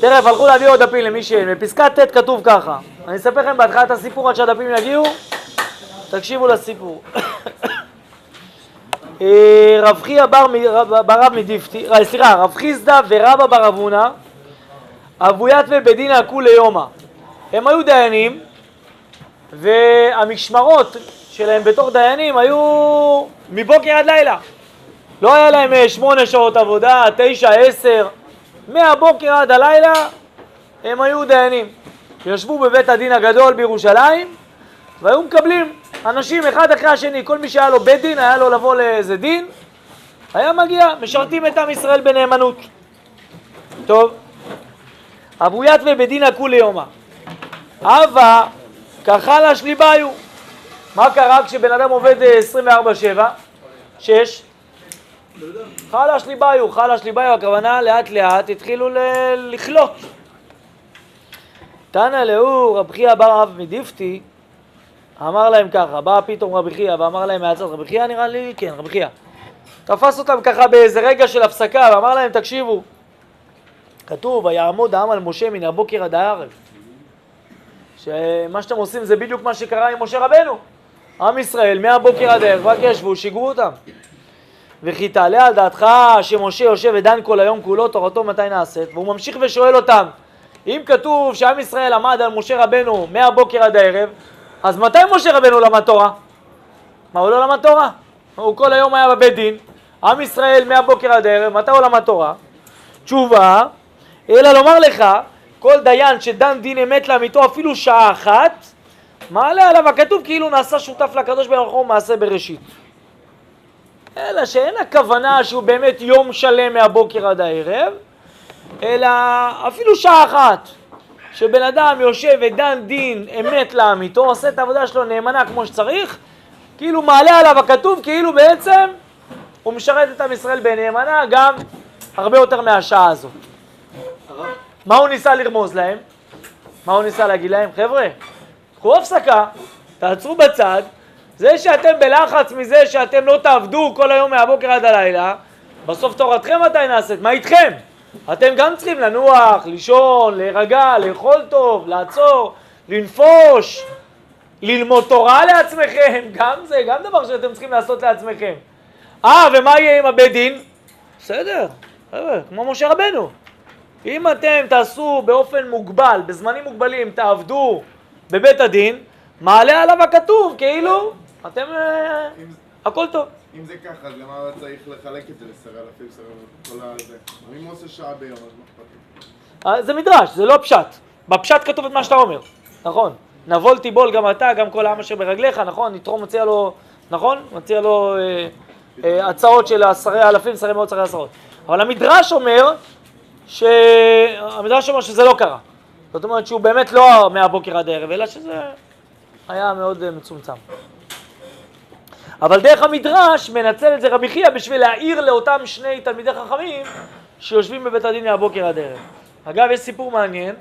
תכף הלכו להביא עוד דפים למי שאין. בפסקה ט' כתוב ככה. אני אספר לכם בהתחלה את הסיפור עד שהדפים יגיעו. תקשיבו לסיפור. אה, רב חייא בר רב מדיפתי, אה, סליחה, רב חיסדא ורבא בר אבונה, אבוית ובדין כולי יומא. הם היו דיינים, והמשמרות שלהם בתור דיינים היו מבוקר עד לילה. לא היה להם אה, שמונה שעות עבודה, תשע, עשר, מהבוקר עד הלילה הם היו דיינים. ישבו בבית הדין הגדול בירושלים והיו מקבלים אנשים אחד אחרי השני, כל מי שהיה לו בית דין, היה לו לבוא לאיזה דין, היה מגיע, משרתים את עם ישראל בנאמנות. טוב, אבוית ובדינא כולי יומא. הווה כחלש ליבאיו. מה קרה כשבן אדם עובד 24-7? אה, 6? חלש ליבאיו, חלש ליבאיו, הכוונה לאט לאט התחילו לכלות. תנא לאו רב חייא בר אב מדיפתי אמר להם ככה, בא פתאום רבי חייא ואמר להם מהצד, רבי חייא נראה לי, כן, רבי חייא. תפס אותם ככה באיזה רגע של הפסקה ואמר להם, תקשיבו, כתוב, ויעמוד העם על משה מן הבוקר עד הערב. שמה שאתם עושים זה בדיוק מה שקרה עם משה רבנו. עם ישראל מהבוקר עד הערב רק ישבו, שיגעו אותם. וכי תעלה על דעתך שמשה יושב ודן כל היום כולו, תורתו מתי נעשית? והוא ממשיך ושואל אותם, אם כתוב שעם ישראל עמד על משה רבנו מהבוקר עד הערב, אז מתי משה רבנו למד תורה? מה, הוא לא למד תורה? הוא כל היום היה בבית דין, עם ישראל מהבוקר עד הערב, מתי הוא למד תורה? תשובה, אלא לומר לך, כל דיין שדן דין אמת לאמיתו אפילו שעה אחת, מעלה עליו הכתוב כאילו נעשה שותף לקדוש ברוך הוא מעשה בראשית. אלא שאין הכוונה שהוא באמת יום שלם מהבוקר עד הערב, אלא אפילו שעה אחת. שבן אדם יושב ודן דין אמת לאמיתו, עושה את העבודה שלו נאמנה כמו שצריך, כאילו מעלה עליו הכתוב, כאילו בעצם הוא משרת את עם ישראל בנאמנה גם הרבה יותר מהשעה הזאת. מה הוא ניסה לרמוז להם? מה הוא ניסה להגיד להם? חבר'ה, קחו הפסקה, תעצרו בצד, זה שאתם בלחץ מזה שאתם לא תעבדו כל היום מהבוקר עד הלילה, בסוף תורתכם מתי נעשית? מה איתכם? אתם גם צריכים לנוח, לישון, להירגע, לאכול טוב, לעצור, לנפוש, ללמוד תורה לעצמכם, גם זה, גם דבר שאתם צריכים לעשות לעצמכם. אה, ומה יהיה עם הבית דין? בסדר, חבר'ה, כמו משה רבנו. אם אתם תעשו באופן מוגבל, בזמנים מוגבלים, תעבדו בבית הדין, מעלה עליו הכתוב, כאילו, אתם... אה, הכל טוב. אם זה ככה, אז למה צריך לחלק את זה לסרי אלפים, סרי כל הזה? אני עושה שעה ביום, אז מה אכפת זה מדרש, זה לא פשט. בפשט כתוב את מה שאתה אומר, נכון. נבול תיבול גם אתה, גם כל העם אשר ברגליך, נכון? יתרו מציע לו, נכון? מציע לו אה, אה, הצעות של עשרי אלפים, שרי מאות, שרי עשרות. אבל המדרש אומר, ש... המדרש אומר שזה לא קרה. זאת אומרת שהוא באמת לא מהבוקר עד הערב, אלא שזה היה מאוד אה, מצומצם. אבל דרך המדרש מנצל את זה רבי חייא בשביל להעיר לאותם שני תלמידי חכמים שיושבים בבית הדין מהבוקר עד ערב. אגב, יש סיפור מעניין,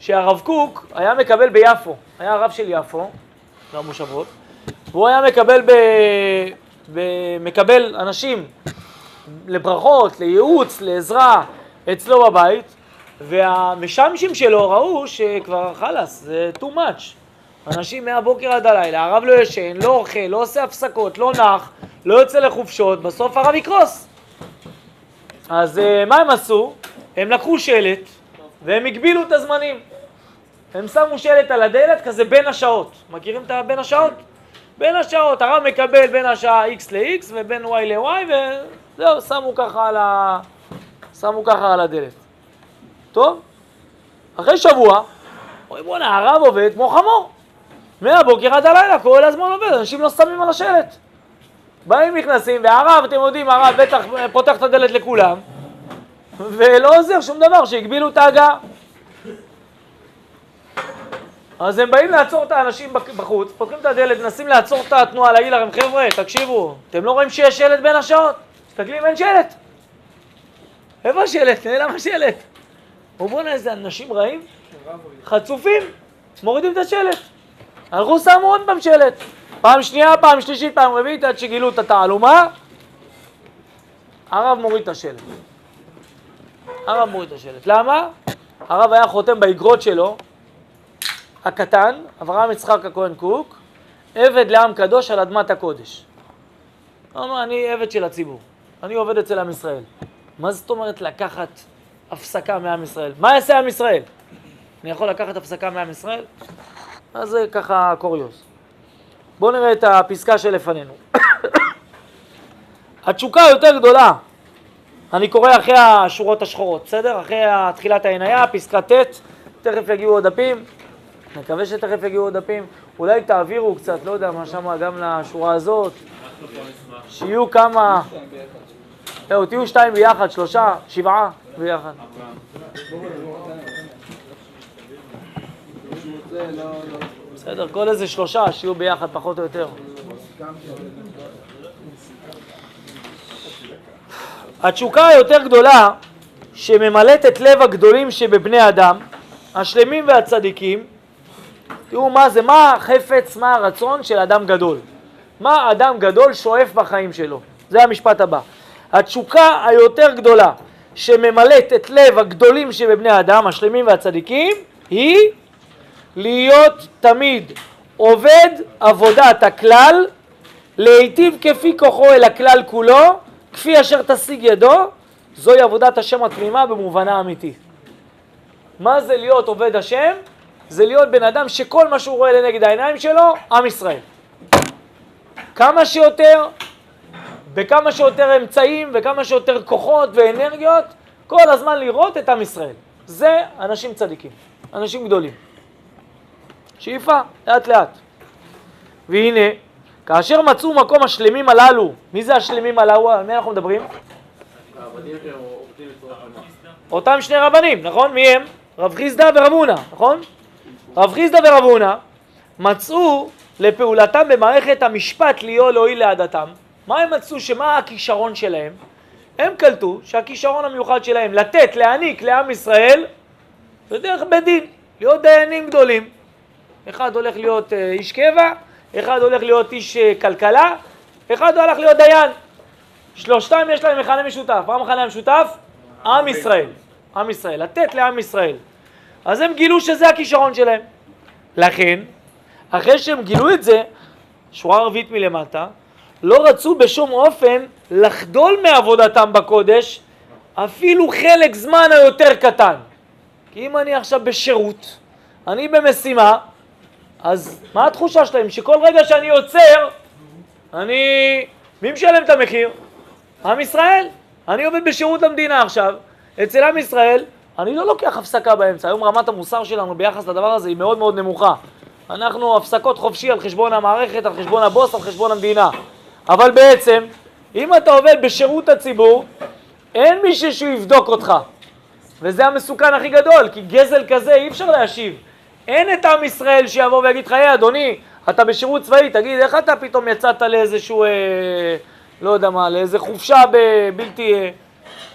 שהרב קוק היה מקבל ביפו, היה הרב של יפו, במושבות, והוא היה מקבל, ב... ב... מקבל אנשים לברכות, לייעוץ, לעזרה אצלו בבית, והמשמשים שלו ראו שכבר חלאס, זה too much. אנשים מהבוקר עד הלילה, הרב לא ישן, לא אוכל, לא עושה הפסקות, לא נח, לא יוצא לחופשות, בסוף הרב יקרוס. אז uh, מה הם עשו? הם לקחו שלט והם הגבילו את הזמנים. הם שמו שלט על הדלת כזה בין השעות. מכירים את בין השעות? בין השעות, הרב מקבל בין השעה X ל-X ובין Y ל-Y וזהו, שמו ככה על, ה... שמו ככה על הדלת. טוב? אחרי שבוע, אומרים בואנה, הרב עובד כמו חמור. מהבוקר עד הלילה, כל הזמן עובד, אנשים לא שמים על השלט. באים נכנסים, והרב, אתם יודעים, הרב בטח פותח את הדלת לכולם, ולא עוזר שום דבר, שהגבילו את ההגעה. אז הם באים לעצור את האנשים בחוץ, פותחים את הדלת, מנסים לעצור את התנועה, להגיד לכם, חבר'ה, תקשיבו, אתם לא רואים שיש שלט בין השעות? תסתכלים, אין שלט. איפה השלט? נעלם השלט. בוא'נה, איזה אנשים רעים, חצופים, מורידים את השלט. הלכו שמו עוד פעם שלט. פעם שנייה, פעם שלישית, פעם רביעית, עד שגילו את התעלומה, הרב מוריד את השלט. הרב מוריד את השלט. למה? הרב היה חותם באגרות שלו, הקטן, אברהם יצחק הכהן קוק, עבד לעם קדוש על אדמת הקודש. הוא אמר, אני עבד של הציבור, אני עובד אצל עם ישראל. מה זאת אומרת לקחת הפסקה מעם ישראל? מה יעשה עם ישראל? אני יכול לקחת הפסקה מעם ישראל? אז זה ככה קוריוז. בואו נראה את הפסקה שלפנינו. התשוקה היותר גדולה, אני קורא אחרי השורות השחורות, בסדר? אחרי תחילת העיניה, פסקה ט', תכף יגיעו עוד דפים, מקווה שתכף יגיעו עוד דפים. אולי תעבירו קצת, לא יודע מה שמה, גם לשורה הזאת, שיהיו כמה... תהיו שתיים ביחד, שלושה, שבעה ביחד. בסדר, כל איזה שלושה שיהיו ביחד פחות או יותר. התשוקה היותר גדולה שממלאת את לב הגדולים שבבני אדם, השלמים והצדיקים, תראו מה זה, מה החפץ, מה הרצון של אדם גדול. מה אדם גדול שואף בחיים שלו. זה המשפט הבא. התשוקה היותר גדולה שממלאת את לב הגדולים שבבני האדם, השלמים והצדיקים, היא להיות תמיד עובד עבודת הכלל, להיטיב כפי כוחו אל הכלל כולו, כפי אשר תשיג ידו, זוהי עבודת השם התמימה במובנה האמיתי. מה זה להיות עובד השם? זה להיות בן אדם שכל מה שהוא רואה לנגד העיניים שלו, עם ישראל. כמה שיותר, בכמה שיותר אמצעים וכמה שיותר כוחות ואנרגיות, כל הזמן לראות את עם ישראל. זה אנשים צדיקים, אנשים גדולים. שאיפה, לאט לאט. והנה, כאשר מצאו מקום השלמים הללו, מי זה השלמים הללו? על מי אנחנו מדברים? אותם שני רבנים, נכון? מי הם? רב חיסדא ורב הונא, נכון? רב חיסדא ורב הונא מצאו לפעולתם במערכת המשפט להיות להועיל לעדתם. מה הם מצאו? שמה הכישרון שלהם? הם קלטו שהכישרון המיוחד שלהם לתת, להעניק לעם ישראל זה דרך בית דין, להיות דיינים גדולים. אחד הולך להיות אה, איש קבע, אחד הולך להיות איש אה, כלכלה, אחד הולך להיות דיין. שלושתם יש להם מכנה משותף. מה המכנה המשותף? עם ישראל. עם ישראל. לתת לעם ישראל. אז הם גילו שזה הכישרון שלהם. לכן, אחרי שהם גילו את זה, שורה רביעית מלמטה, לא רצו בשום אופן לחדול מעבודתם בקודש אפילו חלק זמן היותר קטן. כי אם אני עכשיו בשירות, אני במשימה, אז מה התחושה שלהם? שכל רגע שאני עוצר, אני... מי משלם את המחיר? עם ישראל. אני עובד בשירות המדינה עכשיו, אצל עם ישראל, אני לא לוקח הפסקה באמצע. היום רמת המוסר שלנו ביחס לדבר הזה היא מאוד מאוד נמוכה. אנחנו הפסקות חופשי על חשבון המערכת, על חשבון הבוס, על חשבון המדינה. אבל בעצם, אם אתה עובד בשירות הציבור, אין מישהו שיבדוק אותך. וזה המסוכן הכי גדול, כי גזל כזה אי אפשר להשיב. אין את עם ישראל שיבוא ויגיד לך, היי אדוני, אתה בשירות צבאי, תגיד, איך אתה פתאום יצאת לאיזשהו, אה, לא יודע מה, לאיזה חופשה בלתי... אה,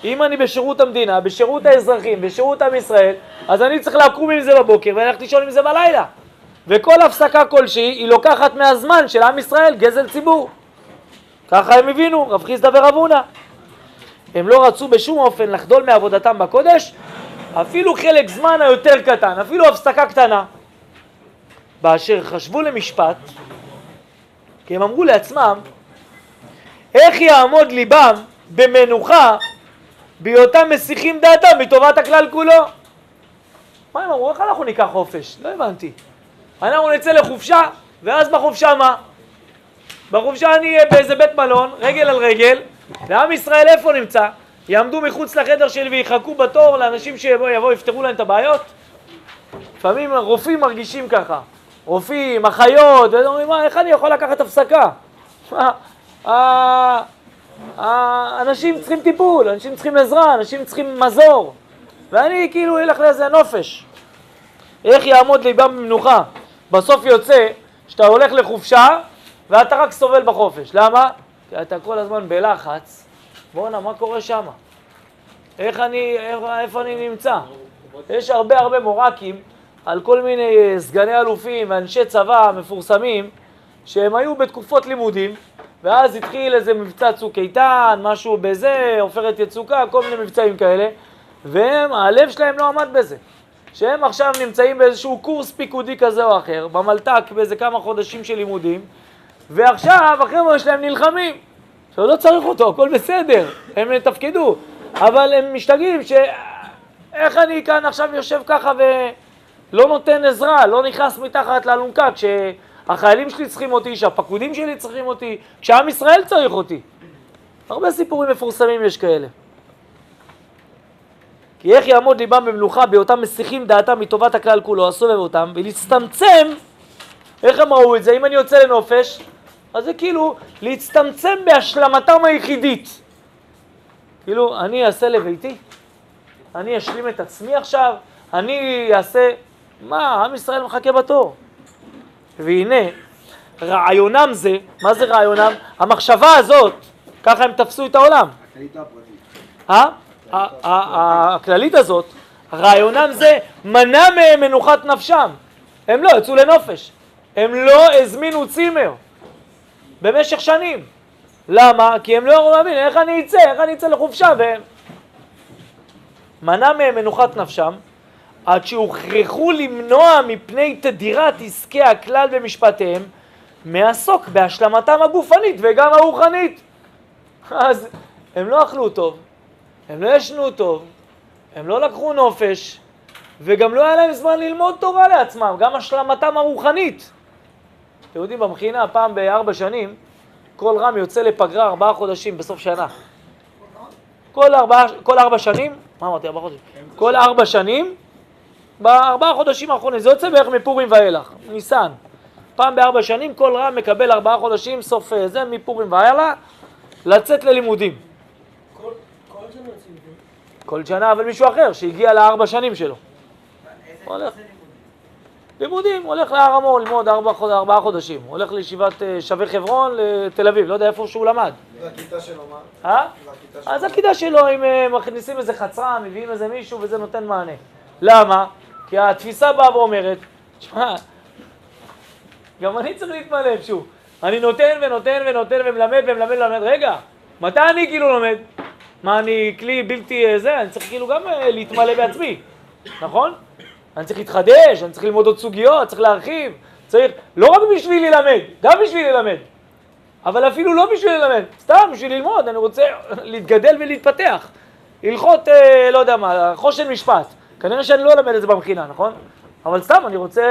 אם אני בשירות המדינה, בשירות האזרחים, בשירות עם ישראל, אז אני צריך לקום עם זה בבוקר וללכת לישון עם זה בלילה. וכל הפסקה כלשהי היא לוקחת מהזמן של עם ישראל גזל ציבור. ככה הם הבינו, רב חיסדא ורב הונא. הם לא רצו בשום אופן לחדול מעבודתם בקודש, אפילו חלק זמן היותר קטן, אפילו הפסקה קטנה. באשר חשבו למשפט, כי הם אמרו לעצמם, איך יעמוד ליבם במנוחה בהיותם מסיחים דעתם מטובת הכלל כולו? מה הם אמרו? איך אנחנו ניקח חופש? לא הבנתי. אנחנו נצא לחופשה, ואז בחופשה מה? בחופשה אני אהיה באיזה בית מלון, רגל על רגל, ועם ישראל איפה נמצא? יעמדו מחוץ לחדר שלי ויחכו בתור לאנשים שיבואו, יפתרו להם את הבעיות? לפעמים רופאים מרגישים ככה, רופאים, אחיות, ואומרים, מה, איך אני יכול לקחת הפסקה? אנשים צריכים טיפול, אנשים צריכים עזרה, אנשים צריכים מזור, ואני כאילו אלך לאיזה נופש. איך יעמוד ליבם במנוחה? בסוף יוצא שאתה הולך לחופשה ואתה רק סובל בחופש. למה? כי אתה כל הזמן בלחץ. בואנה, מה קורה שם? איך אני, איפה אני נמצא? יש הרבה הרבה מורקים על כל מיני אה, סגני אלופים ואנשי צבא מפורסמים שהם היו בתקופות לימודים ואז התחיל איזה מבצע צוק איתן, משהו בזה, עופרת יצוקה, כל מיני מבצעים כאלה והם, הלב שלהם לא עמד בזה. שהם עכשיו נמצאים באיזשהו קורס פיקודי כזה או אחר, במלת"ק באיזה כמה חודשים של לימודים, ועכשיו החבר'ה שלהם נלחמים. עכשיו לא צריך אותו, הכל בסדר, הם תפקדו, אבל הם משתגעים ש... איך אני כאן עכשיו יושב ככה ולא נותן עזרה, לא נכנס מתחת לאלונקה כשהחיילים שלי צריכים אותי, שהפקודים שלי צריכים אותי, כשעם ישראל צריך אותי. הרבה סיפורים מפורסמים יש כאלה. כי איך יעמוד ליבם במלוכה בהיותם מסיחים דעתם מטובת הכלל כולו, הסובב אותם, ולהצטמצם, איך הם ראו את זה? אם אני יוצא לנופש, אז זה כאילו להצטמצם בהשלמתם היחידית. כאילו, אני אעשה לביתי, אני אשלים את עצמי עכשיו, אני אעשה... מה, עם ישראל מחכה בתור. והנה, רעיונם זה, מה זה רעיונם? המחשבה הזאת, ככה הם תפסו את העולם. אה? הכללית הזאת, רעיונם זה מנע מהם מנוחת נפשם. הם לא יצאו לנופש, הם לא הזמינו צימר במשך שנים. למה? כי הם לא יכולים להבין איך אני אצא, איך אני אצא לחופשה והם... מנע מהם מנוחת נפשם עד שהוכרחו למנוע מפני תדירת עסקי הכלל במשפטיהם מעסוק בהשלמתם הגופנית וגם הרוחנית. אז הם לא אכלו טוב, הם לא ישנו טוב, הם לא לקחו נופש, וגם לא היה להם זמן ללמוד תורה לעצמם, גם השלמתם הרוחנית. אתם יודעים, במכינה, פעם בארבע שנים, כל רם יוצא לפגרה ארבעה חודשים בסוף שנה. כל ארבע, כל ארבע שנים, מה אמרתי, ארבעה חודשים? כל ארבע שנים, בארבעה חודשים האחרונים, זה יוצא בערך מפורים ואילך, ניסן. פעם בארבע שנים כל רם מקבל ארבעה חודשים, סוף אה, זה, מפורים ואילך, לצאת ללימודים. כל שנה אבל מישהו אחר שהגיע לארבע שנים שלו. הולך. לימודים, הולך להר המור ללמוד ארבע, ארבעה חודשים. הולך לישיבת אה, שווה חברון לתל אביב, לא יודע איפה שהוא למד. והכיתה שלו מה? אה? אז הכיתה שלו, אם אה, מכניסים איזה חצרה, מביאים איזה מישהו וזה נותן מענה. למה? כי התפיסה באה ואומרת, שמע, גם אני צריך להתמלא שוב. אני נותן ונותן ונותן ומלמד ומלמד ומלמד. רגע, מתי אני כאילו לומד? מה, אני כלי בלתי אה, זה? אני צריך כאילו גם להתמלא בעצמי, נכון? אני צריך להתחדש, אני צריך ללמוד עוד סוגיות, צריך להרחיב, צריך לא רק בשביל ללמד, גם בשביל ללמד. אבל אפילו לא בשביל ללמד, סתם בשביל ללמוד, אני רוצה להתגדל ולהתפתח. הלכות, אה, לא יודע מה, חושן משפט. כנראה שאני לא אלמד את זה במכינה, נכון? אבל סתם, אני רוצה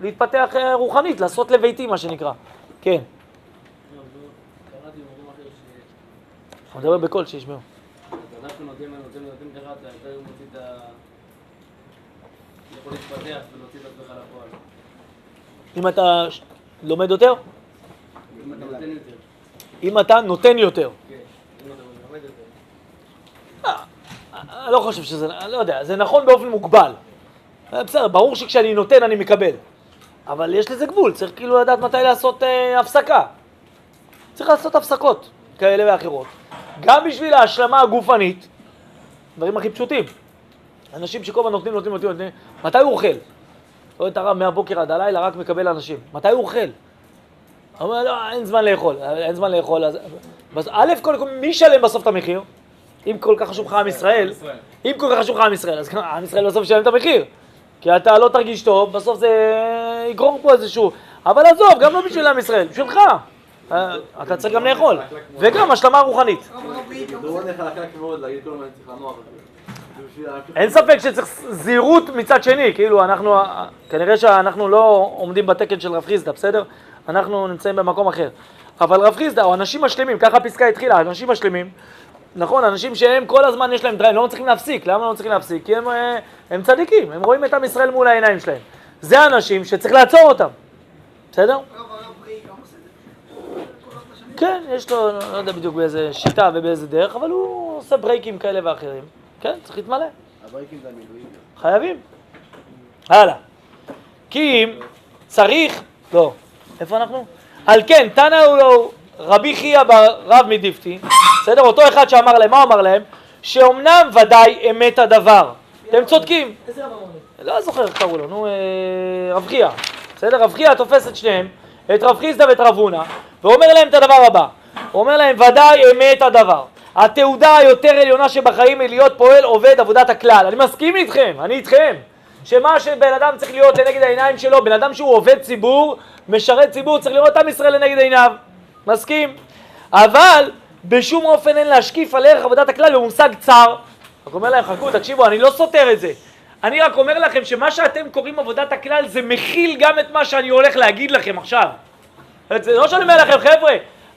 להתפתח אה, רוחנית, לעשות לביתי, מה שנקרא. כן. אני מדבר בקול, שישמעו. אנחנו נותנים, נותנים, נותנים ככה, אתה יותר מוציא את ה... יכול להתפתח ולהוציא את עצמך לפועל. אם אתה לומד יותר, אם אתה נותן יותר. אם אתה נותן יותר. כן, יותר. אני לא חושב שזה, אני לא יודע, זה נכון באופן מוגבל. אה, בסדר, ברור שכשאני נותן אני מקבל. אבל יש לזה גבול, צריך כאילו לדעת מתי לעשות אה, הפסקה. צריך לעשות הפסקות כאלה ואחרות. גם בשביל ההשלמה הגופנית, דברים הכי פשוטים. אנשים שכל הזמן נותנים, נותנים, נותנים, נותנים, מתי הוא אוכל? רואה את הרב מהבוקר עד הלילה, רק מקבל אנשים. מתי הוא אוכל? הוא אומר, לא, אין זמן לאכול, אין זמן לאכול. אז... א', כל, מי ישלם בסוף את המחיר? אם כל כך חשוב לך עם ישראל, אם כל כך חשוב לך עם ישראל, אז עם ישראל בסוף ישלם את המחיר. כי אתה לא תרגיש טוב, בסוף זה יגרור פה איזשהו... אבל עזוב, גם לא בשביל עם ישראל, בשבילך. אה, אתה צריך גם לאכול. וגם השלמה רוחנית. אין ספק שצריך זהירות מצד שני, כאילו אנחנו, כנראה שאנחנו לא עומדים בתקן של רב חיסדא, בסדר? אנחנו נמצאים במקום אחר. אבל רב חיסדא, או אנשים משלימים, ככה הפסקה התחילה, אנשים משלימים, נכון, אנשים שהם כל הזמן יש להם drive, לא מצליחים להפסיק, למה לא מצליחים להפסיק? כי הם, אה, הם צדיקים, הם רואים את עם ישראל מול העיניים שלהם. זה אנשים שצריך לעצור אותם, בסדר? כן, יש לו, לא יודע בדיוק באיזה שיטה ובאיזה דרך, אבל הוא עושה ברייקים כאלה ואחרים. כן, צריך להתמלא. הברייקים זה המילואים. חייבים. הלאה. כי אם צריך, לא, איפה אנחנו? על כן, תנא הוא לו רבי חייא בר רב מדיפתי, בסדר? אותו אחד שאמר להם, מה הוא אמר להם? שאומנם ודאי אמת הדבר. אתם צודקים. איזה רב אמר לי? לא זוכר איך קראו לו, נו, אה, רב חייא, בסדר? רב חייא תופס את שניהם, את רב חיסדא ואת רב הונא, ואומר להם את הדבר הבא, הוא אומר להם ודאי אמת הדבר, התעודה היותר עליונה שבחיים היא להיות פועל עובד עבודת הכלל, אני מסכים איתכם, אני איתכם, שמה שבן אדם צריך להיות לנגד העיניים שלו, בן אדם שהוא עובד ציבור, משרת ציבור, צריך לראות עם ישראל לנגד עיניו. מסכים? אבל בשום אופן אין להשקיף על ערך עבודת הכלל במושג צר. רק אומר להם, חכו, תקשיבו, אני לא סותר את זה. אני רק אומר לכם שמה שאתם קוראים עבודת הכלל זה מכיל גם את מה שאני הולך להגיד לכם עכשיו. זה לא שאני אומר לכם, חבר'ה,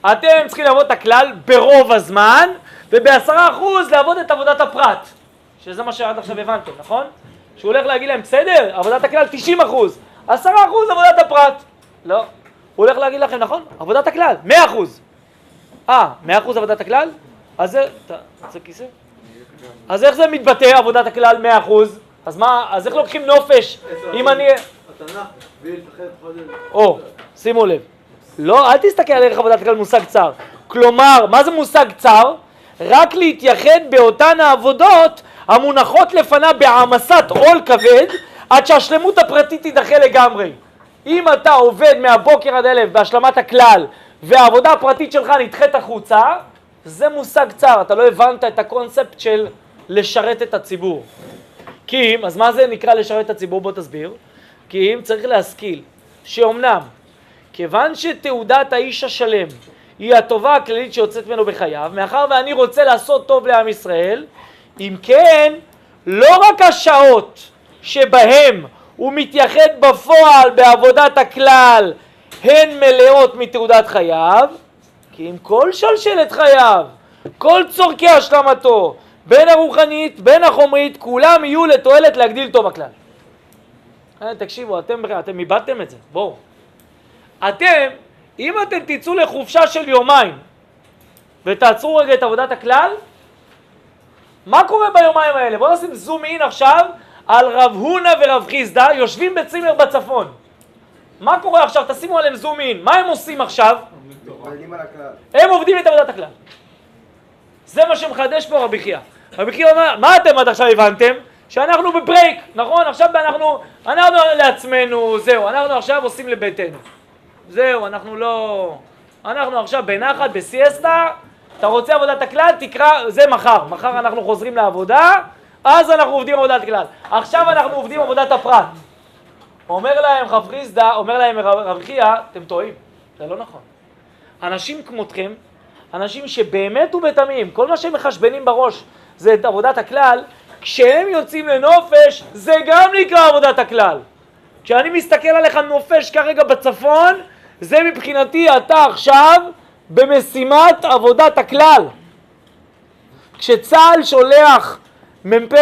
אתם צריכים לעבוד את הכלל ברוב הזמן, ובעשרה אחוז לעבוד את עבודת הפרט. שזה מה שעד עכשיו הבנתם, נכון? שהוא הולך להגיד להם, בסדר, עבודת הכלל 90 אחוז, עשרה אחוז עבודת הפרט. לא. הוא הולך להגיד לכם, נכון? עבודת הכלל, 100 אחוז. אה, 100 אחוז עבודת הכלל? אז זה, אתה רוצה כיסא? אז איך זה מתבטא עבודת הכלל 100 אחוז? אז מה, אז איך לוקחים נופש אם אני... התנ"ך, בלי לפחד חודש. או, שימו לב. לא, אל תסתכל על ערך עבודת הכלל מושג צר. כלומר, מה זה מושג צר? רק להתייחד באותן העבודות המונחות לפניו בהעמסת עול כבד עד שהשלמות הפרטית תידחה לגמרי. אם אתה עובד מהבוקר עד ערב בהשלמת הכלל והעבודה הפרטית שלך נדחית החוצה, זה מושג צר, אתה לא הבנת את הקונספט של לשרת את הציבור. כי אם, אז מה זה נקרא לשרת את הציבור? בוא תסביר. כי אם צריך להשכיל שאומנם כיוון שתעודת האיש השלם היא הטובה הכללית שיוצאת ממנו בחייו, מאחר ואני רוצה לעשות טוב לעם ישראל, אם כן, לא רק השעות שבהם הוא מתייחד בפועל בעבודת הכלל הן מלאות מתעודת חייו, כי אם כל שלשלת חייו, כל צורכי השלמתו, בין הרוחנית, בין החומרית, כולם יהיו לתועלת להגדיל טוב הכלל. אה, תקשיבו, אתם, אתם איבדתם את זה, בואו. אתם, אם אתם תצאו לחופשה של יומיים ותעצרו רגע את עבודת הכלל, מה קורה ביומיים האלה? בואו נשים זום אין עכשיו על רב הונא ורב חיסדא יושבים בצימר בצפון. מה קורה עכשיו? תשימו עליהם זום אין. מה הם עושים עכשיו? הם עובדים את עבודת הכלל. זה מה שמחדש פה רבי חייא. רבי חייא אומר, מה אתם עד עכשיו הבנתם? שאנחנו בברייק, נכון? עכשיו אנחנו, אנחנו לעצמנו, זהו, אנחנו עכשיו עושים לביתנו. זהו, אנחנו לא... אנחנו עכשיו בנחת, בסיאסטה, אתה רוצה עבודת הכלל, תקרא, זה מחר. מחר אנחנו חוזרים לעבודה, אז אנחנו עובדים עבודת כלל. עכשיו אנחנו עובדים עבודת הפרט. אומר להם רב חיסדא, אומר להם רב חייא, אתם טועים, זה לא נכון. אנשים כמותכם, אנשים שבאמת ובתמים, כל מה שהם מחשבנים בראש זה את עבודת הכלל, כשהם יוצאים לנופש, זה גם נקרא עבודת הכלל. כשאני מסתכל עליך נופש כרגע בצפון, זה מבחינתי אתה עכשיו במשימת עבודת הכלל. כשצה"ל שולח מ"פ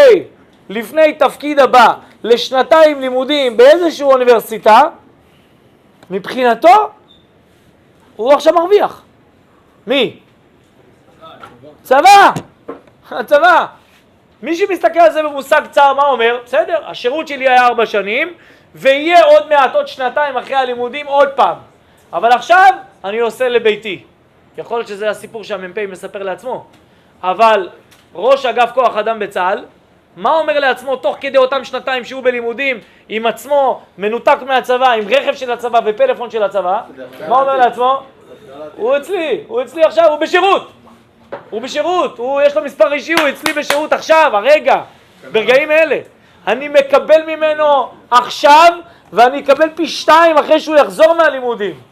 לפני תפקיד הבא לשנתיים לימודים באיזושהי אוניברסיטה, מבחינתו הוא עכשיו מרוויח. מי? צבא! הצבא! מי שמסתכל על זה במושג צר, מה אומר? בסדר, השירות שלי היה ארבע שנים, ויהיה עוד מעט, עוד שנתיים אחרי הלימודים, עוד פעם. אבל עכשיו אני עושה לביתי. יכול להיות שזה הסיפור שהמ"פ מספר לעצמו, אבל ראש אגף כוח אדם בצה"ל, מה אומר לעצמו תוך כדי אותם שנתיים שהוא בלימודים עם עצמו, מנותק מהצבא, עם רכב של הצבא ופלאפון של הצבא, מה אומר לעצמו? הוא אצלי, הוא אצלי עכשיו, הוא בשירות. הוא בשירות, הוא, יש לו מספר אישי, הוא אצלי בשירות עכשיו, הרגע, ברגעים אלה. אני מקבל ממנו עכשיו, ואני אקבל פי שתיים אחרי שהוא יחזור מהלימודים.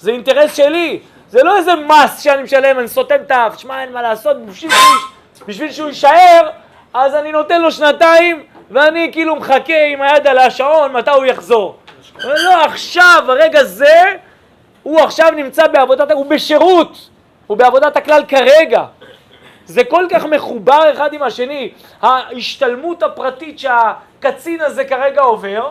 זה אינטרס שלי, זה לא איזה מס שאני משלם, אני סותם את האף, שמע, אין מה לעשות, בשביל שהוא, בשביל שהוא יישאר, אז אני נותן לו שנתיים, ואני כאילו מחכה עם היד על השעון, מתי הוא יחזור. לא, עכשיו, הרגע זה, הוא עכשיו נמצא בעבודת, הוא בשירות, הוא בעבודת הכלל כרגע. זה כל כך מחובר אחד עם השני, ההשתלמות הפרטית שהקצין הזה כרגע עובר,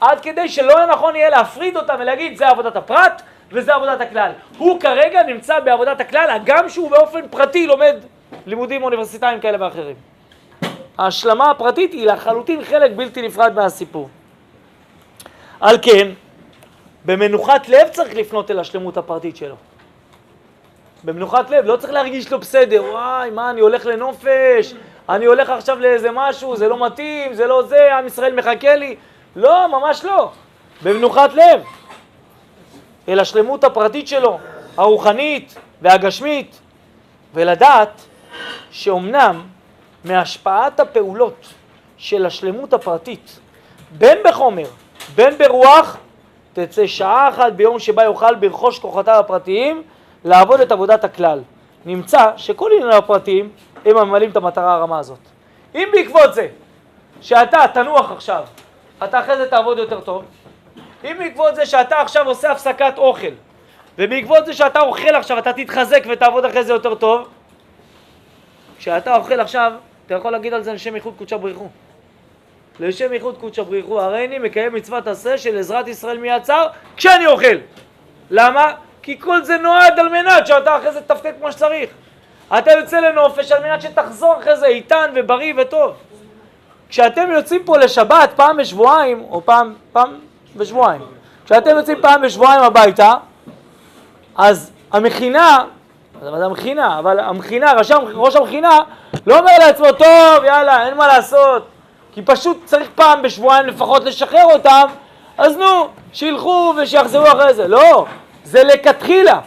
עד כדי שלא נכון יהיה להפריד אותם ולהגיד זה עבודת הפרט וזה עבודת הכלל. הוא כרגע נמצא בעבודת הכלל, הגם שהוא באופן פרטי לומד לימודים אוניברסיטאיים כאלה ואחרים. ההשלמה הפרטית היא לחלוטין חלק בלתי נפרד מהסיפור. על כן, במנוחת לב צריך לפנות אל השלמות הפרטית שלו. במנוחת לב, לא צריך להרגיש לו בסדר, וואי, מה, אני הולך לנופש, אני הולך עכשיו לאיזה משהו, זה לא מתאים, זה לא זה, עם ישראל מחכה לי. לא, ממש לא. במנוחת לב. אל השלמות הפרטית שלו, הרוחנית והגשמית, ולדעת שאומנם מהשפעת הפעולות של השלמות הפרטית בין בחומר, בין ברוח, תצא שעה אחת ביום שבה יוכל ברכוש כוחותיו הפרטיים לעבוד את עבודת הכלל. נמצא שכל ענייניו הפרטיים הם ממלאים את המטרה הרמה הזאת. אם בעקבות זה שאתה תנוח עכשיו, אתה אחרי זה תעבוד יותר טוב, אם בעקבות זה שאתה עכשיו עושה הפסקת אוכל, ובעקבות זה שאתה אוכל עכשיו אתה תתחזק ותעבוד אחרי זה יותר טוב, כשאתה אוכל עכשיו, אתה יכול להגיד על זה לשם ייחוד קודשא בריחו. לשם ייחוד קודשא בריחו, הרי אני מקיים מצוות עשה של עזרת ישראל מיצר כשאני אוכל. למה? כי כל זה נועד על מנת שאתה אחרי זה תתפקד כמו שצריך. אתה יוצא לנופש על מנת שתחזור אחרי זה איתן ובריא וטוב. כשאתם יוצאים פה לשבת פעם בשבועיים, או פעם, פעם בשבועיים, כשאתם יוצאים פעם בשבועיים הביתה, אז המכינה, מה זה המכינה? אבל המכינה, ראש, ראש המכינה לא אומר לעצמו, טוב, יאללה, אין מה לעשות, כי פשוט צריך פעם בשבועיים לפחות לשחרר אותם, אז נו, שילכו ושיחזרו אחרי זה. לא, זה לכתחילה.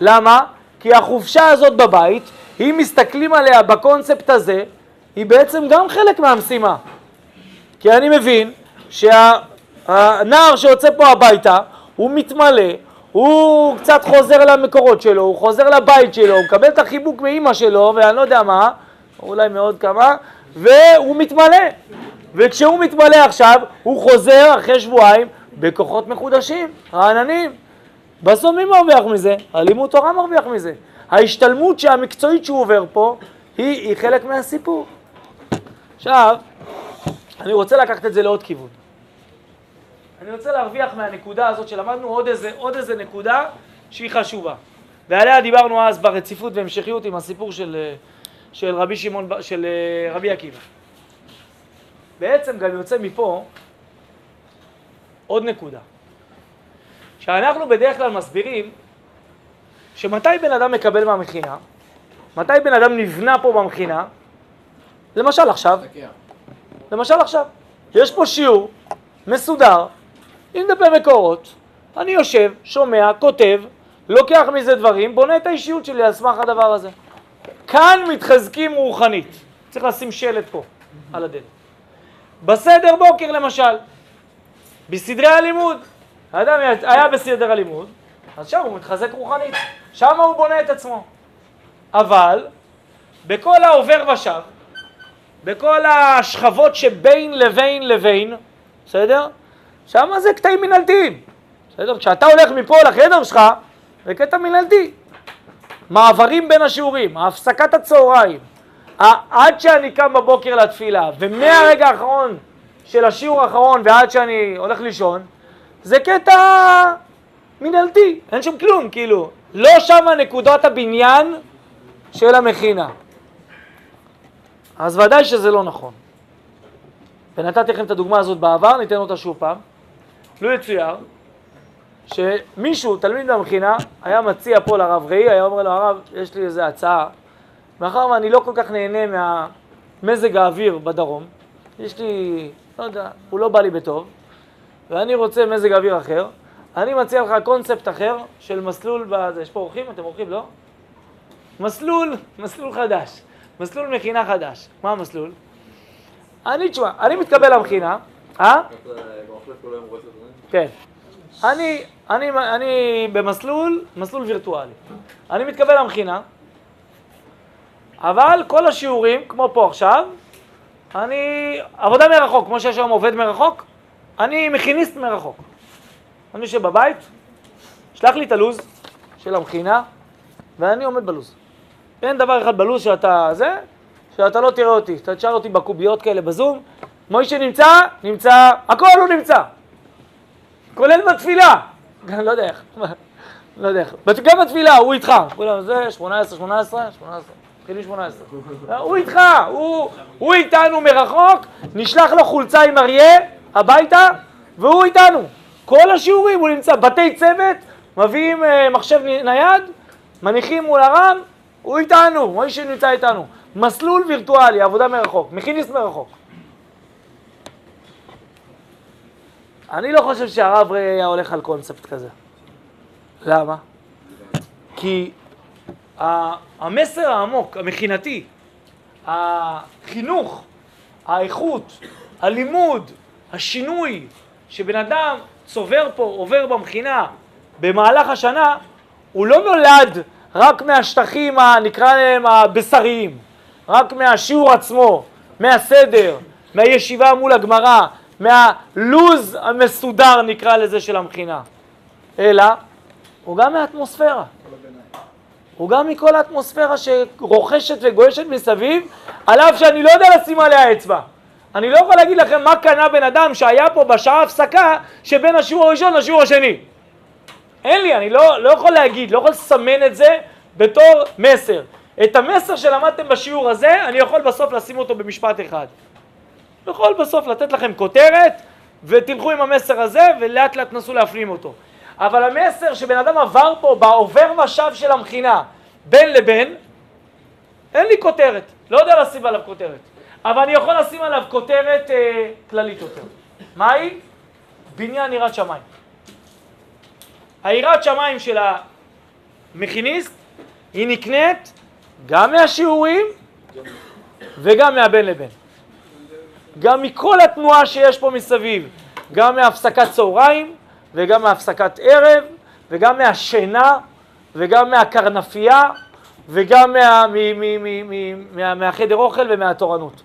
למה? כי החופשה הזאת בבית, אם מסתכלים עליה בקונספט הזה, היא בעצם גם חלק מהמשימה. כי אני מבין שהנער שיוצא פה הביתה, הוא מתמלא, הוא קצת חוזר למקורות שלו, הוא חוזר לבית שלו, הוא מקבל את החיבוק מאימא שלו, ואני לא יודע מה, אולי מאוד כמה, והוא מתמלא. וכשהוא מתמלא עכשיו, הוא חוזר אחרי שבועיים בכוחות מחודשים, רעננים. בסוף מי מרוויח מזה? הלימוד תורה מרוויח מזה. ההשתלמות המקצועית שהוא עובר פה היא, היא חלק מהסיפור. עכשיו, אני רוצה לקחת את זה לעוד כיוון. אני רוצה להרוויח מהנקודה הזאת שלמדנו עוד איזה, עוד איזה נקודה שהיא חשובה. ועליה דיברנו אז ברציפות והמשכיות עם הסיפור של, של רבי שמעון, של אה, רבי עקיבא. בעצם גם יוצא מפה עוד נקודה. שאנחנו בדרך כלל מסבירים שמתי בן אדם מקבל מהמכינה, מתי בן אדם נבנה פה במכינה, למשל עכשיו, למשל עכשיו, יש פה שיעור מסודר עם דפי מקורות, אני יושב, שומע, כותב, לוקח מזה דברים, בונה את האישיות שלי על סמך הדבר הזה. כאן מתחזקים רוחנית, צריך לשים שלט פה על הדלת. בסדר בוקר למשל, בסדרי הלימוד, האדם היה בסדר הלימוד, אז שם הוא מתחזק רוחנית, שם הוא בונה את עצמו. אבל בכל העובר ושב, בכל השכבות שבין לבין לבין, בסדר? שם זה קטעים מנהלתיים. בסדר? כשאתה הולך מפה לחדר שלך, זה קטע מנהלתי. מעברים בין השיעורים, הפסקת הצהריים, עד שאני קם בבוקר לתפילה, ומהרגע האחרון של השיעור האחרון ועד שאני הולך לישון, זה קטע מנהלתי, אין שם כלום, כאילו. לא שם נקודות הבניין של המכינה. אז ודאי שזה לא נכון. ונתתי לכם את הדוגמה הזאת בעבר, ניתן אותה שוב פעם. לו יצויר שמישהו, תלמיד במכינה, היה מציע פה לרב ראי, היה אומר לו, הרב, יש לי איזו הצעה. מאחר ואני לא כל כך נהנה מהמזג האוויר בדרום, יש לי, לא יודע, הוא לא בא לי בטוב, ואני רוצה מזג אוויר אחר, אני מציע לך קונספט אחר של מסלול, בזה. יש פה אורחים? אתם אורחים? לא? מסלול, מסלול חדש, מסלול מכינה חדש. מה המסלול? אני, תשמע, אני מתקבל למכינה, אה? כן. אני, אני, אני במסלול, מסלול וירטואלי. אני מתקבל למכינה, אבל כל השיעורים, כמו פה עכשיו, אני, עבודה מרחוק, כמו שיש היום עובד מרחוק, אני מכיניסט מרחוק. אני יושב בבית, שלח לי את הלו"ז של המכינה, ואני עומד בלו"ז. אין דבר אחד בלו"ז שאתה זה, שאתה לא תראה אותי. אתה תשאר אותי בקוביות כאלה בזום, מוישה נמצא, נמצא, הכל הוא נמצא. כולל בתפילה. לא יודע איך, לא יודע איך. גם בתפילה, הוא איתך. כולם זה, 18, 18, 18. מתחילים 18. הוא איתך, הוא, הוא איתנו מרחוק, נשלח לו חולצה עם אריה הביתה, והוא איתנו. כל השיעורים הוא נמצא, בתי צוות, מביאים אה, מחשב נייד, מניחים מול הרם, הוא איתנו, מוישה נמצא איתנו. מסלול וירטואלי, עבודה מרחוק, מכיניסט מרחוק. אני לא חושב שהרב היה הולך על קונספט כזה. למה? כי המסר העמוק, המכינתי, החינוך, האיכות, הלימוד, השינוי שבן אדם צובר פה, עובר במכינה במהלך השנה, הוא לא נולד רק מהשטחים, ה- נקרא להם הבשריים, רק מהשיעור עצמו, מהסדר, מהישיבה מול הגמרא, מהלוז המסודר נקרא לזה של המכינה, אלא הוא גם מהאטמוספירה. הוא גם מכל האטמוספירה שרוכשת וגועשת מסביב, על אף שאני לא יודע לשים עליה אצבע. אני לא יכול להגיד לכם מה קנה בן אדם שהיה פה בשעה הפסקה שבין השיעור הראשון לשיעור השני. אין לי, אני לא, לא יכול להגיד, לא יכול לסמן את זה בתור מסר. את המסר שלמדתם בשיעור הזה, אני יכול בסוף לשים אותו במשפט אחד. יכול בסוף לתת לכם כותרת, ותלכו עם המסר הזה, ולאט לאט תנסו להפנים אותו. אבל המסר שבן אדם עבר פה, בעובר ושב של המכינה, בין לבין, אין לי כותרת, לא יודע לשים עליו כותרת. אבל אני יכול לשים עליו כותרת אה, כללית יותר. מהי? בניין יראת שמיים. היראת שמיים של המכיניסט היא נקנית גם מהשיעורים וגם מהבין לבין. גם מכל התנועה שיש פה מסביב, גם מהפסקת צהריים וגם מהפסקת ערב וגם מהשינה וגם מהקרנפייה וגם מה, מ, מ, מ, מ, מה, מהחדר אוכל ומהתורנות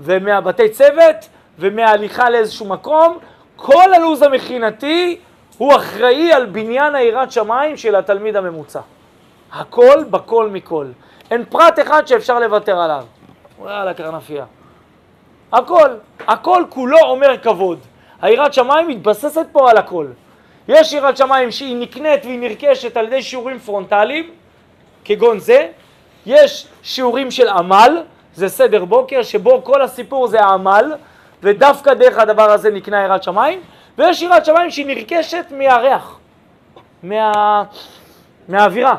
ומהבתי צוות ומההליכה לאיזשהו מקום, כל הלו"ז המכינתי הוא אחראי על בניין היראת שמיים של התלמיד הממוצע. הכל בכל מכל. אין פרט אחד שאפשר לוותר עליו. וואלה, קרנפייה. הכל, הכל כולו אומר כבוד. היראת שמיים מתבססת פה על הכל. יש יראת שמיים שהיא נקנית והיא נרכשת על ידי שיעורים פרונטליים, כגון זה. יש שיעורים של עמל, זה סדר בוקר, שבו כל הסיפור זה העמל, ודווקא דרך הדבר הזה נקנה יראת שמיים. ויש יראת שמיים שהיא נרכשת מהריח, מה... מהאווירה,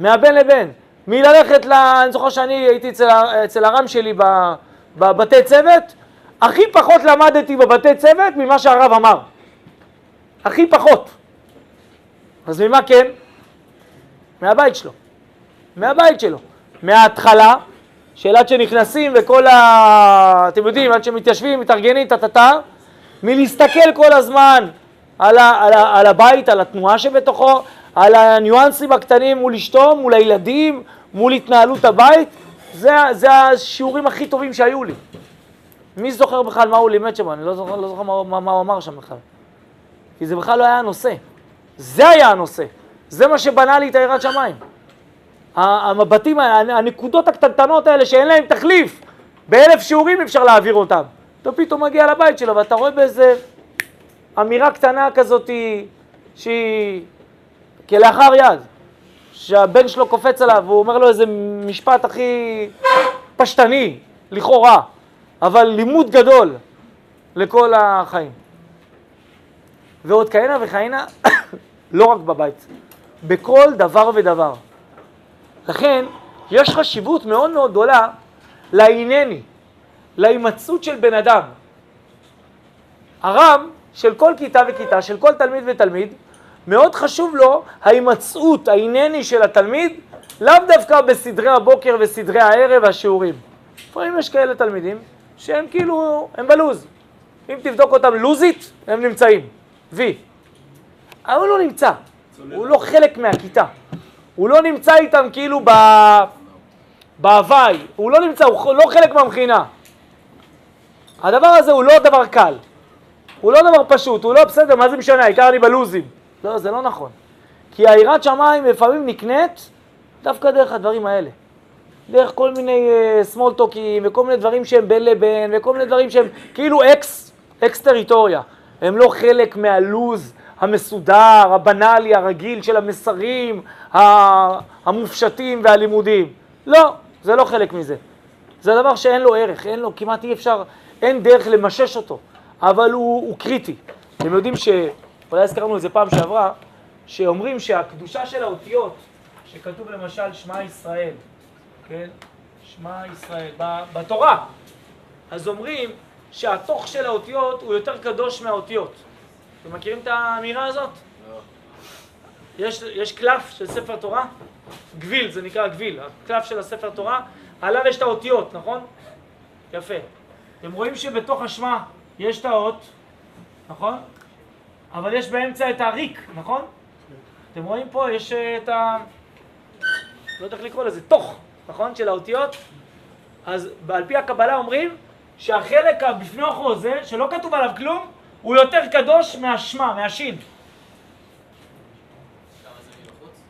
מהבין לבין. מללכת ל... אני זוכר שאני הייתי אצל, אצל הרם שלי ב... בבתי צוות, הכי פחות למדתי בבתי צוות ממה שהרב אמר. הכי פחות. אז ממה כן? מהבית שלו. מהבית שלו. מההתחלה, של עד שנכנסים וכל ה... אתם יודעים, עד שמתיישבים, מתארגנים, טה-טה-טה, מלהסתכל כל הזמן על, ה, על, ה, על הבית, על התנועה שבתוכו, על הניואנסים הקטנים מול אשתו, מול הילדים, מול התנהלות הבית, זה, זה השיעורים הכי טובים שהיו לי. מי זוכר בכלל מה הוא לימד שם? אני לא זוכר, לא זוכר מה, מה, מה הוא אמר שם בכלל. כי זה בכלל לא היה הנושא. זה היה הנושא. זה מה שבנה לי את היראת שמיים. המבטים, הנקודות הקטנטנות האלה שאין להם תחליף, באלף שיעורים אפשר להעביר אותם. אתה פתאום מגיע לבית שלו ואתה רואה באיזה אמירה קטנה כזאת שהיא כלאחר יד, שהבן שלו קופץ עליו והוא אומר לו איזה משפט הכי פשטני, לכאורה, אבל לימוד גדול לכל החיים. ועוד כהנה וכהנה, לא רק בבית, בכל דבר ודבר. לכן, יש חשיבות מאוד מאוד גדולה להינני, להימצאות של בן אדם. הרם של כל כיתה וכיתה, של כל תלמיד ותלמיד, מאוד חשוב לו ההימצאות, ההינני של התלמיד, לאו דווקא בסדרי הבוקר וסדרי הערב והשיעורים. לפעמים יש כאלה תלמידים שהם כאילו, הם בלוז. אם תבדוק אותם לוזית, הם נמצאים. וי. אבל הוא לא נמצא, הוא לא חלק מהכיתה. הוא לא נמצא איתם כאילו ב... בהוואי, הוא לא נמצא, הוא לא חלק מהמכינה. הדבר הזה הוא לא דבר קל, הוא לא דבר פשוט, הוא לא בסדר, מה זה משנה, העיקר אני בלוזים. לא, זה לא נכון. כי היראת שמיים לפעמים נקנית דווקא דרך הדברים האלה. דרך כל מיני סמולטוקים וכל מיני דברים שהם בין לבין וכל מיני דברים שהם כאילו אקס, אקס טריטוריה. הם לא חלק מהלוז המסודר, הבנאלי, הרגיל של המסרים המופשטים והלימודיים. לא, זה לא חלק מזה. זה דבר שאין לו ערך, אין לו, כמעט אי אפשר, אין דרך למשש אותו, אבל הוא, הוא קריטי. אתם יודעים ש... אולי הזכרנו את זה פעם שעברה, שאומרים שהקדושה של האותיות, שכתוב למשל שמע ישראל, כן? שמע ישראל, בתורה, אז אומרים שהתוך של האותיות הוא יותר קדוש מהאותיות. אתם מכירים את האמירה הזאת? יש, יש קלף של ספר תורה, גביל, זה נקרא גביל, הקלף של הספר תורה, עליו יש את האותיות, נכון? יפה. אתם רואים שבתוך השמע יש את האות, נכון? אבל יש באמצע את הריק, נכון? אתם רואים פה, יש אה, את ה... לא יודע איך לקרוא לזה, תוך, נכון? של האותיות. אז על פי הקבלה אומרים שהחלק בפני החוזה, שלא כתוב עליו כלום, הוא יותר קדוש מהשמה, מהשין.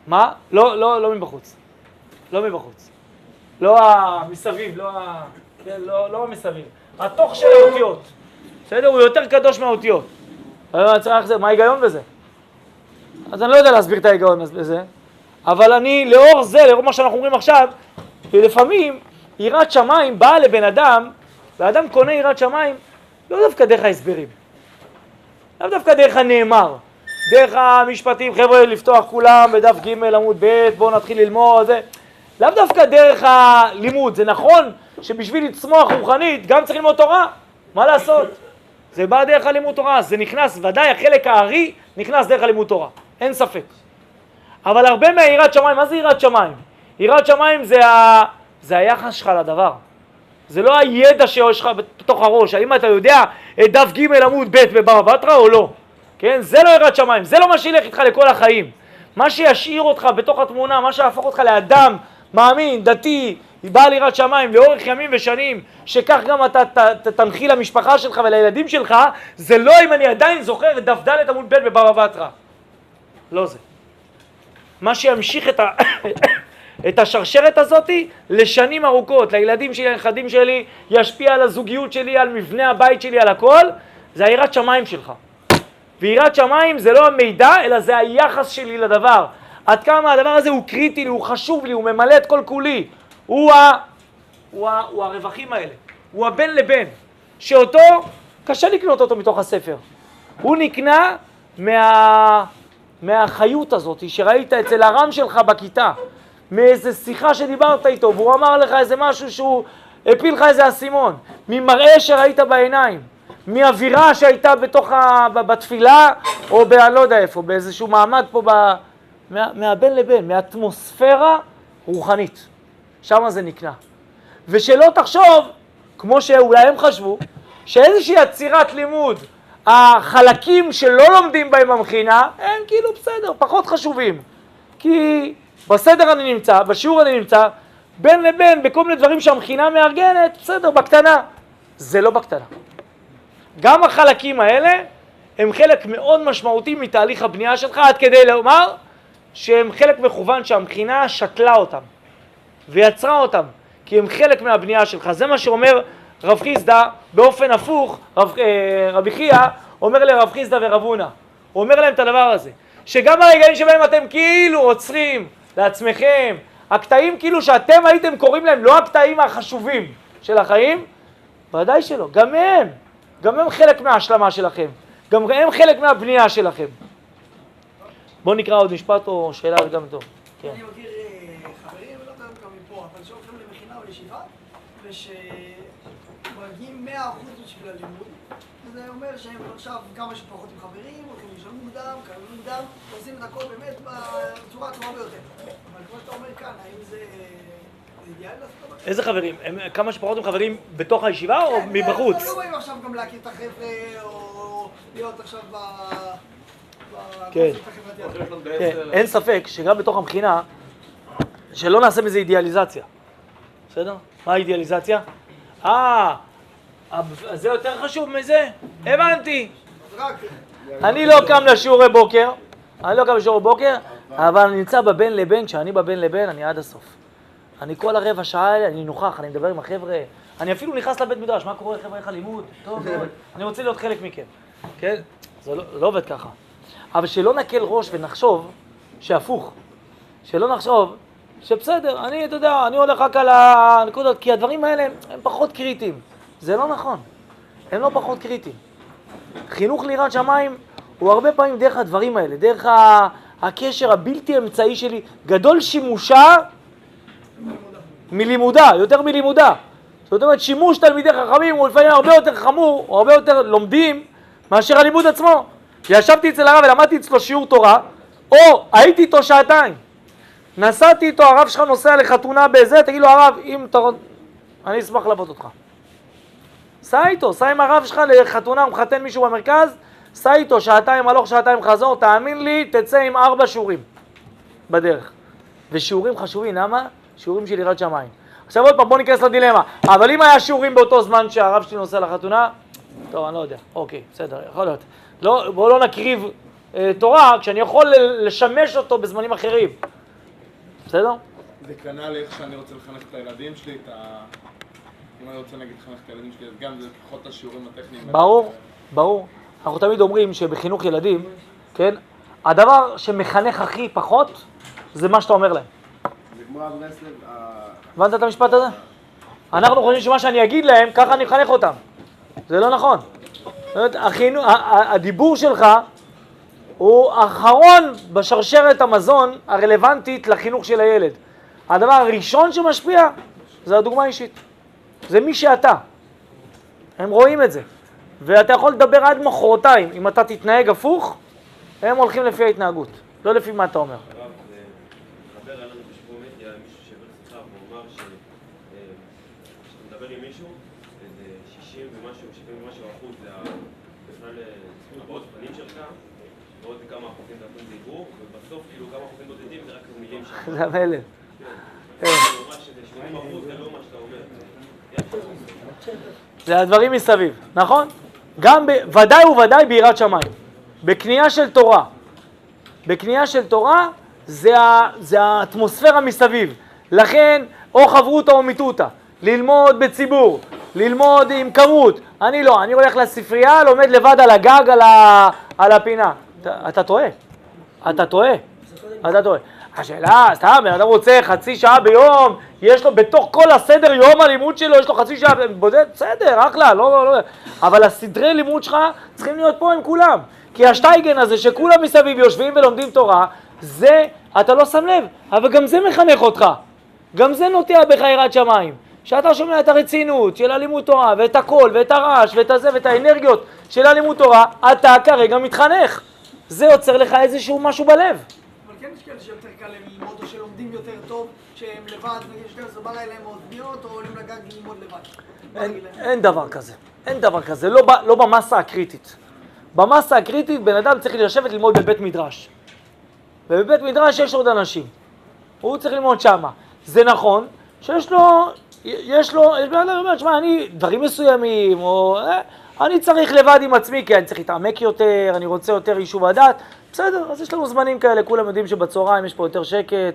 מה? לא, לא, לא מבחוץ. לא מבחוץ. לא המסביב, לא ה... כן, לא, לא המסביב. התוך של האותיות. בסדר? הוא יותר קדוש מהאותיות. מה ההיגיון בזה? אז אני לא יודע להסביר את ההיגיון בזה, אבל אני, לאור זה, לאור מה שאנחנו אומרים עכשיו, שלפעמים יראת שמיים באה לבן אדם, ואדם קונה יראת שמיים לא דווקא דרך ההסברים, לאו דווקא דרך הנאמר, דרך המשפטים, חבר'ה, לפתוח כולם בדף ג' עמוד ב', בואו נתחיל ללמוד, זה, לאו דווקא דרך הלימוד, זה נכון שבשביל לצמוח רוחנית גם צריך ללמוד תורה, מה לעשות? זה בא דרך הלימוד תורה, זה נכנס, ודאי החלק הארי נכנס דרך הלימוד תורה, אין ספק. אבל הרבה מהיראת שמיים, מה זה יראת שמיים? יראת שמיים זה, ה... זה היחס שלך לדבר. זה לא הידע שיש לך בתוך הראש, האם אתה יודע את דף ג' עמוד ב' בבבא בתרא או לא. כן? זה לא יראת שמיים, זה לא מה שילך איתך לכל החיים. מה שישאיר אותך בתוך התמונה, מה שיהפוך אותך לאדם מאמין, דתי, בעל יראת שמיים לאורך ימים ושנים, שכך גם אתה ת, ת, תנחיל למשפחה שלך ולילדים שלך, זה לא אם אני עדיין זוכר את דף ד' עמוד ב' בבבא בתרא. לא זה. מה שימשיך את, ה... את השרשרת הזאתי לשנים ארוכות, לילדים שלי, לנכדים שלי, ישפיע על הזוגיות שלי, על מבנה הבית שלי, על הכל, זה היראת שמיים שלך. ויראת שמיים זה לא המידע, אלא זה היחס שלי לדבר. עד כמה הדבר הזה הוא קריטי לי, הוא חשוב לי, הוא ממלא את כל כולי. הוא, ה... הוא, ה... הוא הרווחים האלה, הוא הבן לבן, שאותו, קשה לקנות אותו מתוך הספר. הוא נקנה מה... מהחיות הזאת שראית אצל הרם שלך בכיתה, מאיזה שיחה שדיברת איתו והוא אמר לך איזה משהו שהוא הפיל לך איזה אסימון, ממראה שראית בעיניים, מאווירה שהייתה בתוך ה... בתפילה או ב... אני לא יודע איפה, באיזשהו מעמד פה, ב... מה... מהבין לבין, מאטמוספירה רוחנית, שם זה נקנה. ושלא תחשוב, כמו שאולי הם חשבו, שאיזושהי עצירת לימוד החלקים שלא לומדים בהם במכינה הם כאילו בסדר, פחות חשובים. כי בסדר אני נמצא, בשיעור אני נמצא, בין לבין, בכל מיני דברים שהמכינה מארגנת, בסדר, בקטנה. זה לא בקטנה. גם החלקים האלה הם חלק מאוד משמעותי מתהליך הבנייה שלך, עד כדי לומר שהם חלק מכוון שהמכינה שתלה אותם ויצרה אותם, כי הם חלק מהבנייה שלך. זה מה שאומר רב חיסדא באופן הפוך, רב, אה, רבי חייא אומר לרב חיסדא ורב הונא, הוא אומר להם את הדבר הזה, שגם הרגעים שבהם אתם כאילו עוצרים לעצמכם, הקטעים כאילו שאתם הייתם קוראים להם לא הקטעים החשובים של החיים, ודאי שלא, גם הם, גם הם חלק מההשלמה שלכם, גם הם חלק מהבנייה שלכם. בואו נקרא עוד משפט או שאלה גם טוב. כן. אני מכיר אה, חברים, לא יודע גם מפה, אבל שהולכים למכינה או לישיבה, ושמגיעים 100% בשביל הלימוד, וזה אומר שהם עכשיו כמה שפחות עם חברים, הולכים לישון מוקדם, קמים מוקדם, עושים את הכל באמת בצורה הטובה ביותר. אבל כמו שאתה אומר כאן, האם זה כזה? איזה חברים? הם כמה שפחות הם חברים בתוך הישיבה או כן, מבחוץ? לא באים עכשיו גם להכיר את החבר'ה, או להיות עכשיו ב... כן. כן. אין ספק שגם בתוך המכינה, שלא נעשה מזה אידיאליזציה. בסדר? מה האידיאליזציה? אה, זה יותר חשוב מזה? הבנתי. אני לא קם לשיעורי בוקר, אני לא קם לשיעורי בוקר, אבל אני נמצא בבין לבין, כשאני בבין לבין, אני עד הסוף. אני כל הרבע שעה האלה, אני נוכח, אני מדבר עם החבר'ה, אני אפילו נכנס לבית מדרש, מה קורה חבר'ה, איך הלימוד? טוב מאוד, אני רוצה להיות חלק מכם, כן? זה לא, לא עובד ככה. אבל שלא נקל ראש ונחשוב שהפוך, שלא נחשוב שבסדר, אני, אתה יודע, אני הולך רק על הנקודות, כי הדברים האלה הם פחות קריטיים. זה לא נכון, הם לא פחות קריטיים. חינוך ליראת שמיים הוא הרבה פעמים דרך הדברים האלה, דרך הקשר הבלתי אמצעי שלי, גדול שימושה מלימודה, יותר מלימודה. זאת אומרת, שימוש תלמידי חכמים הוא לפעמים הרבה יותר חמור, או הרבה יותר לומדים, מאשר הלימוד עצמו. ישבתי אצל הרב ולמדתי אצלו שיעור תורה, או הייתי איתו שעתיים. נסעתי איתו, הרב שלך נוסע לחתונה בזה, תגיד לו, הרב, אם אתה... אני אשמח ללוות אותך. סע איתו, סע עם הרב שלך לחתונה, הוא מחתן מישהו במרכז, סע איתו שעתיים הלוך, שעתיים חזור, תאמין לי, תצא עם ארבע שיעורים בדרך. ושיעורים חשובים, למה? שיעורים של יראת שמיים. עכשיו עוד פעם, בוא ניכנס לדילמה. אבל אם היה שיעורים באותו זמן שהרב שלי נוסע לחתונה, טוב, אני לא יודע. אוקיי, בסדר, יכול להיות. לא, בואו לא נקריב אה, תורה כשאני יכול לשמש אותו בזמנים אחרים. בסדר? זה כנ"ל איך שאני רוצה לחנך את הילדים שלי, את ה... אם אני רוצה נגיד לחנך את הילדים שלי, אז גם זה פחות את השיעורים הטכניים. ברור, ברור. אנחנו תמיד אומרים שבחינוך ילדים, כן, הדבר שמחנך הכי פחות, זה מה שאתה אומר להם. הבנת את המשפט הזה? אנחנו חושבים שמה שאני אגיד להם, ככה אני מחנך אותם. זה לא נכון. זאת אומרת, הדיבור שלך הוא אחרון בשרשרת המזון הרלוונטית לחינוך של הילד. הדבר הראשון שמשפיע זה הדוגמה האישית. זה מי שאתה. הם רואים את זה. ואתה יכול לדבר עד מחרתיים. אם אתה תתנהג הפוך, הם הולכים לפי ההתנהגות, לא לפי מה אתה אומר. זה מדבר עלינו בשבוע מדיה, מישהו שהעביר שיחה והוא אמר שכשאתה מדבר עם מישהו, איזה 60 ומשהו, 70 ומשהו אחוז זה ה- בכלל הבעות פנים שלך, ועוד כמה אחוזים זה שלך. זה המלך. הוא אמר שזה 80 אחוז זה הדברים מסביב, נכון? גם, ב, ודאי וודאי ביראת שמיים. בקנייה של תורה. בקנייה של תורה זה, ה, זה האטמוספירה מסביב. לכן, או חברותא או מיתותא. ללמוד בציבור, ללמוד עם כמות. אני לא, אני הולך לספרייה, לומד לבד על הגג, על, ה, על הפינה. אתה טועה. אתה טועה. אתה טועה. השאלה, סתם, בן אדם רוצה חצי שעה ביום, יש לו בתוך כל הסדר יום הלימוד שלו, יש לו חצי שעה, בודד, בסדר, אחלה, לא, לא, לא, אבל הסדרי לימוד שלך צריכים להיות פה עם כולם. כי השטייגן הזה שכולם מסביב יושבים ולומדים תורה, זה, אתה לא שם לב, אבל גם זה מחנך אותך. גם זה נוטע בך יראת שמיים. שאתה שומע את הרצינות של הלימוד תורה, ואת הקול, ואת הרעש, ואת הזה, ואת האנרגיות של הלימוד תורה, אתה כרגע מתחנך. זה יוצר לך איזשהו משהו בלב. כן יש כאלה שיותר קל להם ללמוד, או שלומדים יותר טוב, שהם לבד, נגיד 12 בלילה הם עוד פניות, או עולים לגג ללמוד לבד. אין, להם? אין דבר כזה, אין דבר כזה, לא, לא במסה הקריטית. במסה הקריטית בן אדם צריך לשבת ללמוד בבית מדרש. ובבית מדרש יש עוד אנשים. הוא צריך ללמוד שמה. זה נכון שיש לו, יש לו, יש בן אדם שאומר, שמע, אני, דברים מסוימים, או אה, אני צריך לבד עם עצמי, כי אני צריך להתעמק יותר, אני רוצה יותר יישוב הדעת. בסדר, אז יש לנו זמנים כאלה, כולם יודעים שבצהריים יש פה יותר שקט,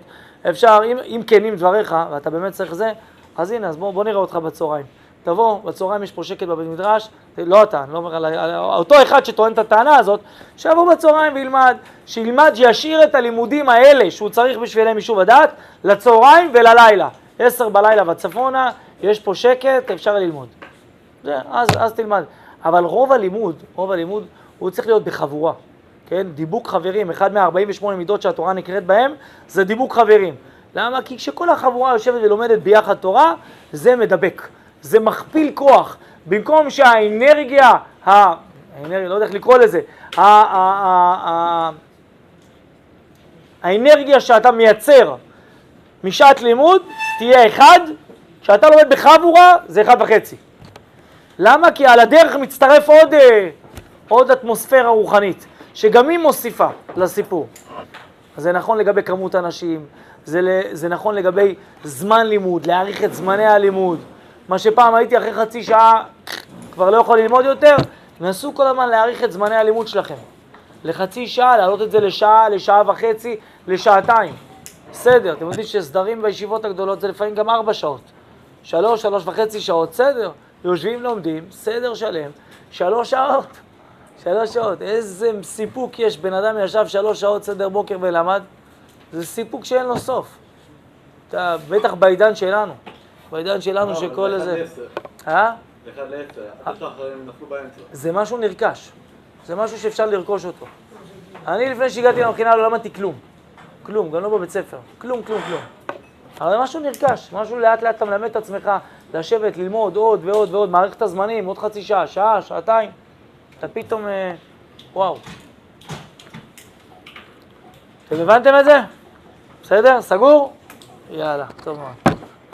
אפשר, אם, אם כנים דבריך, ואתה באמת צריך זה, אז הנה, אז בוא, בוא נראה אותך בצהריים. תבוא, בצהריים יש פה שקט בבית מדרש, לא אתה, אני לא אומר על אותו אחד שטוען את הטענה הזאת, שיבוא בצהריים וילמד, שילמד, שישאיר את הלימודים האלה שהוא צריך בשבילם יישוב הדעת, לצהריים וללילה. עשר בלילה וצפונה, יש פה שקט, אפשר ללמוד. זה, אז, אז תלמד. אבל רוב הלימוד, רוב הלימוד, הוא צריך להיות בחבורה. כן? דיבוק חברים, אחד מה-48 מידות שהתורה נקראת בהם, זה דיבוק חברים. למה? כי כשכל החבורה יושבת ולומדת ביחד תורה, זה מדבק. זה מכפיל כוח. במקום שהאנרגיה. האנרגיה, לא יודע איך לקרוא לזה. האנרגיה שאתה מייצר משעת לימוד תהיה אחד, כשאתה לומד בחבורה זה אחד וחצי. למה? כי על הדרך מצטרף עוד, אה, עוד אטמוספירה רוחנית, שגם היא מוסיפה לסיפור. זה נכון לגבי כמות אנשים, זה, זה נכון לגבי זמן לימוד, להאריך את זמני הלימוד. מה שפעם הייתי אחרי חצי שעה, כבר לא יכול ללמוד יותר, נסו כל הזמן להאריך את זמני הלימוד שלכם. לחצי שעה, להעלות את זה לשעה, לשעה וחצי, לשעתיים. בסדר, אתם יודעים שסדרים בישיבות הגדולות זה לפעמים גם ארבע שעות. שלוש, שלוש וחצי שעות, בסדר. יושבים, לומדים, סדר שלם, שלוש שעות. שלוש שעות. איזה סיפוק יש, בן אדם ישב שלוש שעות סדר בוקר ולמד, זה סיפוק שאין לו סוף. אתה, בטח בעידן שלנו. בעידן שלנו שכל איזה... אה? זה באמצע. זה משהו נרכש. זה משהו שאפשר לרכוש אותו. אני לפני שהגעתי למכינה לא למדתי כלום. כלום, גם לא בבית ספר. כלום, כלום, כלום. אבל זה משהו נרכש, משהו לאט לאט אתה מלמד את עצמך לשבת, ללמוד עוד ועוד ועוד, מערכת הזמנים, עוד חצי שעה, שעה, שעתיים. אתה פתאום, אה, וואו. אתם הבנתם את זה? בסדר? סגור? יאללה, טוב מאוד.